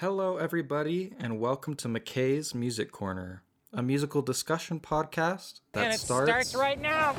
Hello, everybody, and welcome to McKay's Music Corner, a musical discussion podcast that and it starts, starts right now.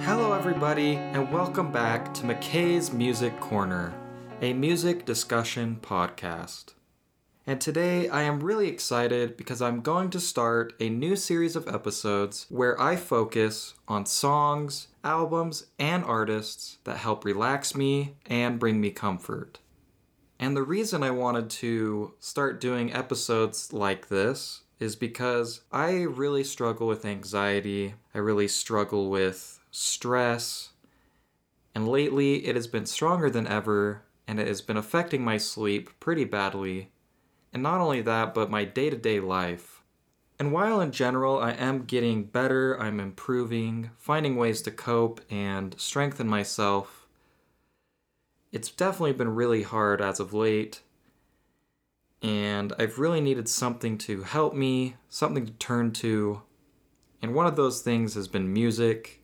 Hello, everybody, and welcome back to McKay's Music Corner, a music discussion podcast. And today I am really excited because I'm going to start a new series of episodes where I focus on songs, albums, and artists that help relax me and bring me comfort. And the reason I wanted to start doing episodes like this is because I really struggle with anxiety. I really struggle with stress. And lately, it has been stronger than ever, and it has been affecting my sleep pretty badly. And not only that, but my day to day life. And while in general I am getting better, I'm improving, finding ways to cope and strengthen myself, it's definitely been really hard as of late. And I've really needed something to help me, something to turn to. And one of those things has been music.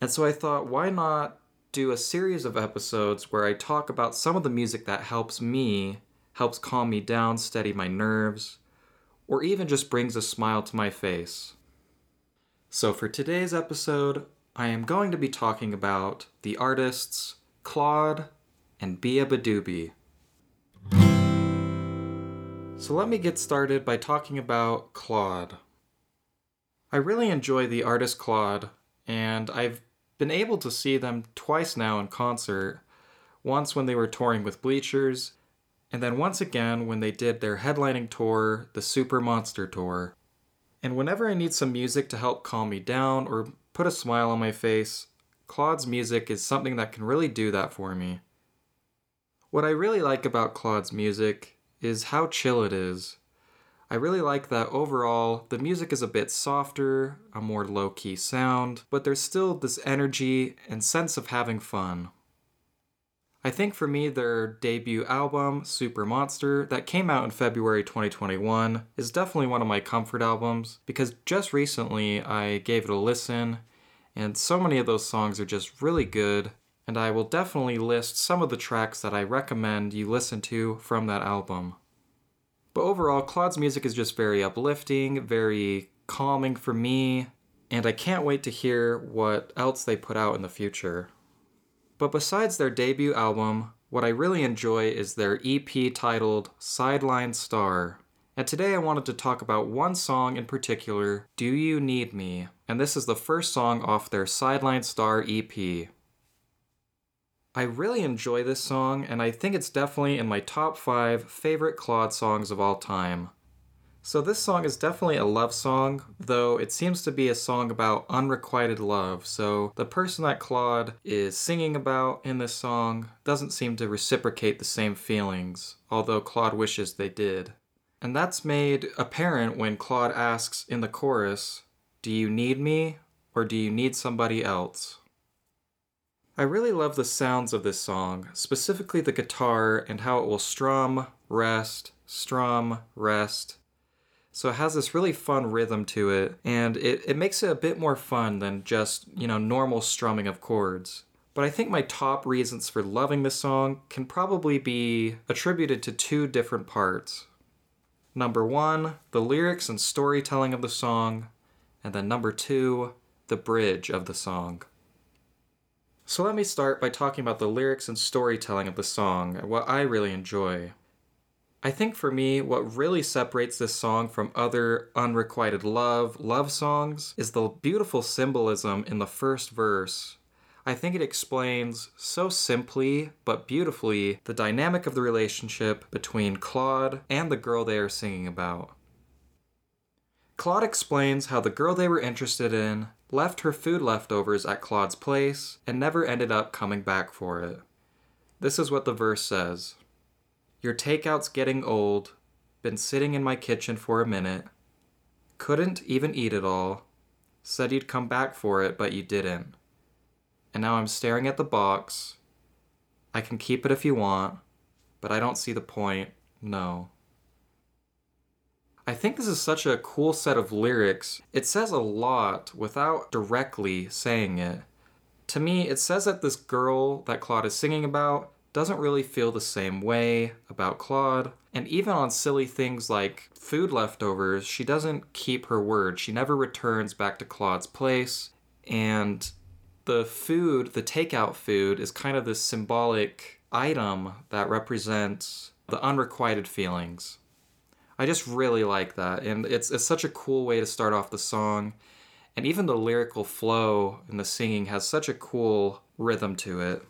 And so I thought, why not do a series of episodes where I talk about some of the music that helps me, helps calm me down, steady my nerves, or even just brings a smile to my face. So for today's episode, I am going to be talking about the artists Claud and beabadoobee. So let me get started by talking about Claud. I really enjoy the artist Claud, and I've been able to see them twice now in concert. Once when they were touring with Bleachers, and then once again when they did their headlining tour, the Super Monster Tour. And whenever I need some music to help calm me down or put a smile on my face, Claud's music is something that can really do that for me. What I really like about Claud's music is how chill it is. I really like that overall the music is a bit softer, a more low key sound, but there's still this energy and sense of having fun. I think for me, their debut album, Super Monster, that came out in February 2021, is definitely one of my comfort albums because just recently I gave it a listen, and so many of those songs are just really good, and I will definitely list some of the tracks that I recommend you listen to from that album. But overall, Claud's music is just very uplifting, very calming for me, and I can't wait to hear what else they put out in the future. But besides their debut album, what I really enjoy is their EP titled Sideline Star. And today I wanted to talk about one song in particular, Do You Need Me? And this is the first song off their Sideline Star EP. I really enjoy this song, and I think it's definitely in my top 5 favorite Claud songs of all time. So, this song is definitely a love song, though it seems to be a song about unrequited love. So, the person that Claud is singing about in this song doesn't seem to reciprocate the same feelings, although Claud wishes they did. And that's made apparent when Claud asks in the chorus, Do you need me, or do you need somebody else? I really love the sounds of this song, specifically the guitar and how it will strum, rest, strum, rest. So it has this really fun rhythm to it, and it, it makes it a bit more fun than just, you know, normal strumming of chords. But I think my top reasons for loving this song can probably be attributed to two different parts. Number one, the lyrics and storytelling of the song, and then number two, the bridge of the song. So let me start by talking about the lyrics and storytelling of the song, what I really enjoy. I think for me, what really separates this song from other unrequited love, love songs, is the beautiful symbolism in the first verse. I think it explains so simply but beautifully the dynamic of the relationship between Claud and the girl they are singing about. Claud explains how the girl they were interested in left her food leftovers at Claud's place and never ended up coming back for it. This is what the verse says Your takeout's getting old, been sitting in my kitchen for a minute, couldn't even eat it all, said you'd come back for it, but you didn't. And now I'm staring at the box. I can keep it if you want, but I don't see the point. No. I think this is such a cool set of lyrics. It says a lot without directly saying it. To me, it says that this girl that Claud is singing about doesn't really feel the same way about Claud. And even on silly things like food leftovers, she doesn't keep her word. She never returns back to Claud's place. And the food, the takeout food, is kind of this symbolic item that represents the unrequited feelings. I just really like that, and it's it's such a cool way to start off the song, and even the lyrical flow and the singing has such a cool rhythm to it.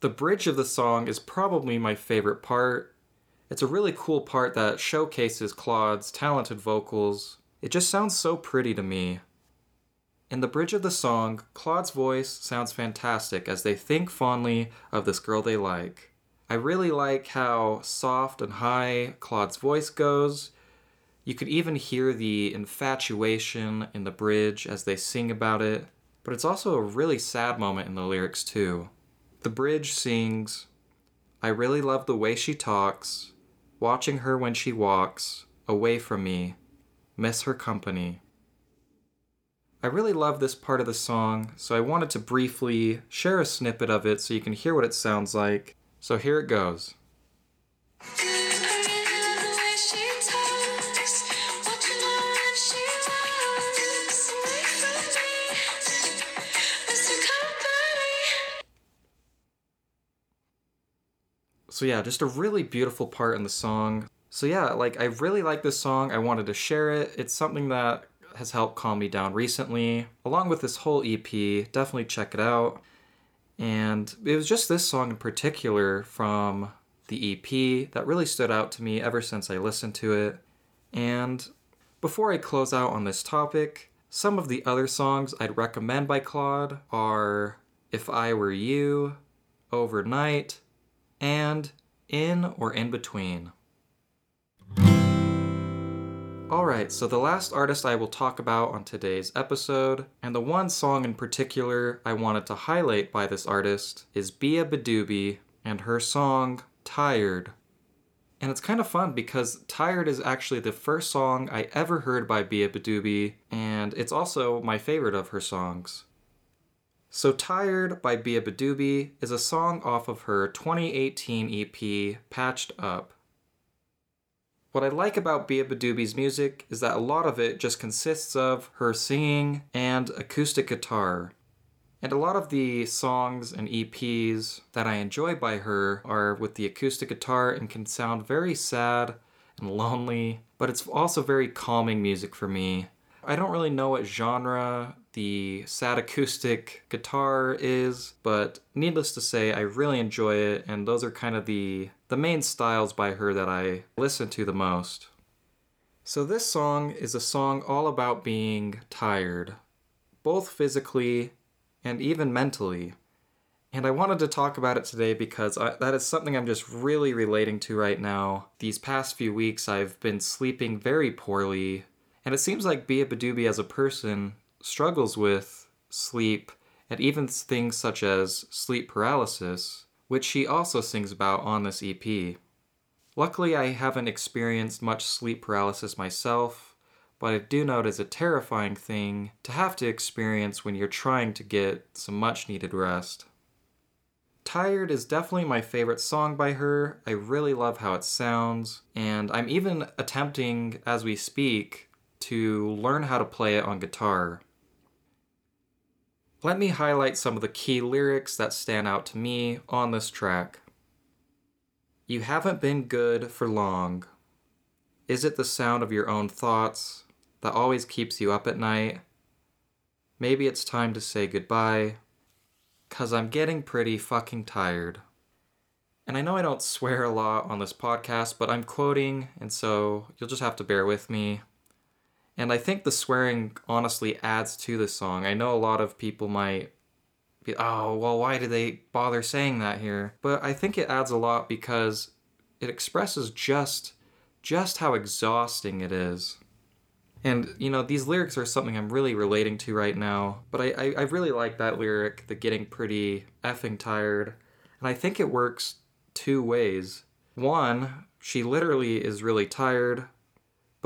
The bridge of the song is probably my favorite part. It's a really cool part that showcases Claud's talented vocals. It just sounds so pretty to me. In the bridge of the song, Claud's voice sounds fantastic as they think fondly of this girl they like. I really like how soft and high Claud's voice goes. You could even hear the infatuation in the bridge as they sing about it, but it's also a really sad moment in the lyrics, too. The bridge sings, I really love the way she talks, watching her when she walks, away from me, miss her company. I really love this part of the song, so I wanted to briefly share a snippet of it so you can hear what it sounds like. So here it goes. So yeah, just a really beautiful part in the song. So yeah, like I really like this song. I wanted to share it. It's something that has helped calm me down recently. Along with this whole EP, definitely check it out. And it was just this song in particular from the EP that really stood out to me ever since I listened to it. And before I close out on this topic, some of the other songs I'd recommend by Claud are If I Were You, Overnight, and In or In Between. Alright, so the last artist I will talk about on today's episode, and the one song in particular I wanted to highlight by this artist, is beabadoobee and her song Tired. And it's kind of fun because Tired is actually the first song I ever heard by beabadoobee, and it's also my favorite of her songs. So Tired by beabadoobee is a song off of her 2018 EP, Patched Up. What I like about beabadoobee's music is that a lot of it just consists of her singing and acoustic guitar. And a lot of the songs and EPs that I enjoy by her are with the acoustic guitar and can sound very sad and lonely, but it's also very calming music for me. I don't really know what genre the sad acoustic guitar is, but needless to say, I really enjoy it, and those are kind of the, the main styles by her that I listen to the most. So, this song is a song all about being tired, both physically and even mentally. And I wanted to talk about it today because I, that is something I'm just really relating to right now. These past few weeks, I've been sleeping very poorly, and it seems like beabadoobee as a person struggles with sleep and even things such as sleep paralysis, which she also sings about on this EP. Luckily, I haven't experienced much sleep paralysis myself, but I do know it is a terrifying thing to have to experience when you're trying to get some much needed rest. Tired is definitely my favorite song by her. I really love how it sounds, and I'm even attempting, as we speak, to learn how to play it on guitar. Let me highlight some of the key lyrics that stand out to me on this track. You haven't been good for long. Is it the sound of your own thoughts that always keeps you up at night? Maybe it's time to say goodbye, cause I'm getting pretty fucking tired. And I know I don't swear a lot on this podcast, but I'm quoting, and so you'll just have to bear with me. And I think the swearing honestly adds to the song. I know a lot of people might be, oh, well, why do they bother saying that here? But I think it adds a lot because it expresses just just how exhausting it is. And you know, these lyrics are something I'm really relating to right now. But I, I, I really like that lyric, the getting pretty effing tired. And I think it works two ways. One, she literally is really tired,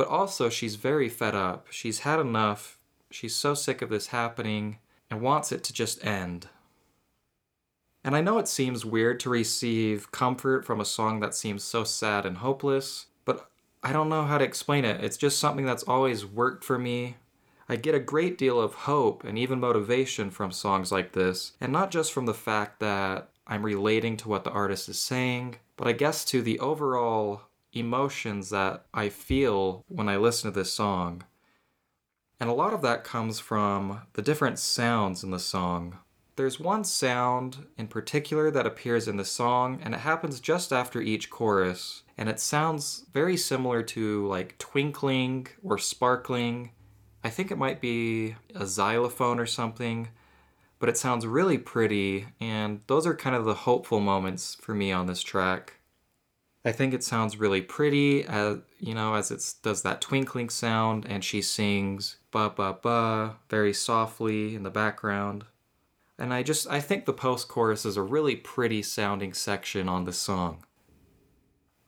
but also she's very fed up. She's had enough. She's so sick of this happening and wants it to just end. And I know it seems weird to receive comfort from a song that seems so sad and hopeless, but I don't know how to explain it. It's just something that's always worked for me. I get a great deal of hope and even motivation from songs like this, and not just from the fact that I'm relating to what the artist is saying, but I guess to the overall emotions that I feel when I listen to this song. And a lot of that comes from the different sounds in the song. There's one sound in particular that appears in the song, and it happens just after each chorus. And it sounds very similar to like twinkling or sparkling. I think it might be a xylophone or something, but it sounds really pretty, and those are kind of the hopeful moments for me on this track. I think it sounds really pretty, as you know, as it does that twinkling sound, and she sings ba ba ba very softly in the background. And I just I think the post chorus is a really pretty sounding section on the song.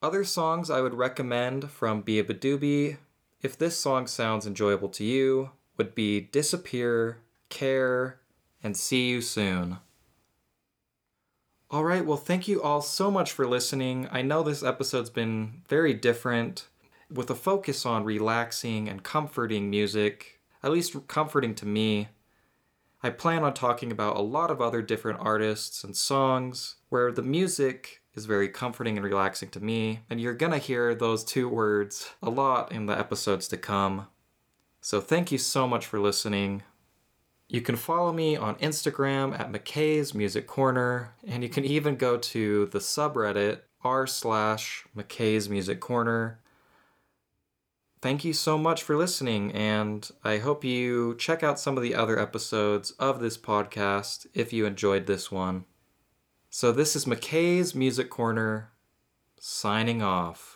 Other songs I would recommend from beabadoobee, if this song sounds enjoyable to you, would be Disappear, Care, and See You Soon. All right, well, thank you all so much for listening. I know this episode's been very different with a focus on relaxing and comforting music, at least comforting to me. I plan on talking about a lot of other different artists and songs where the music is very comforting and relaxing to me, and you're gonna hear those two words a lot in the episodes to come. So, thank you so much for listening. You can follow me on Instagram at McKay's Music Corner, and you can even go to the subreddit r slash McKay's Music Corner thank you so much for listening, and I hope you check out some of the other episodes of this podcast if you enjoyed this one. So, this is McKay's Music Corner signing off.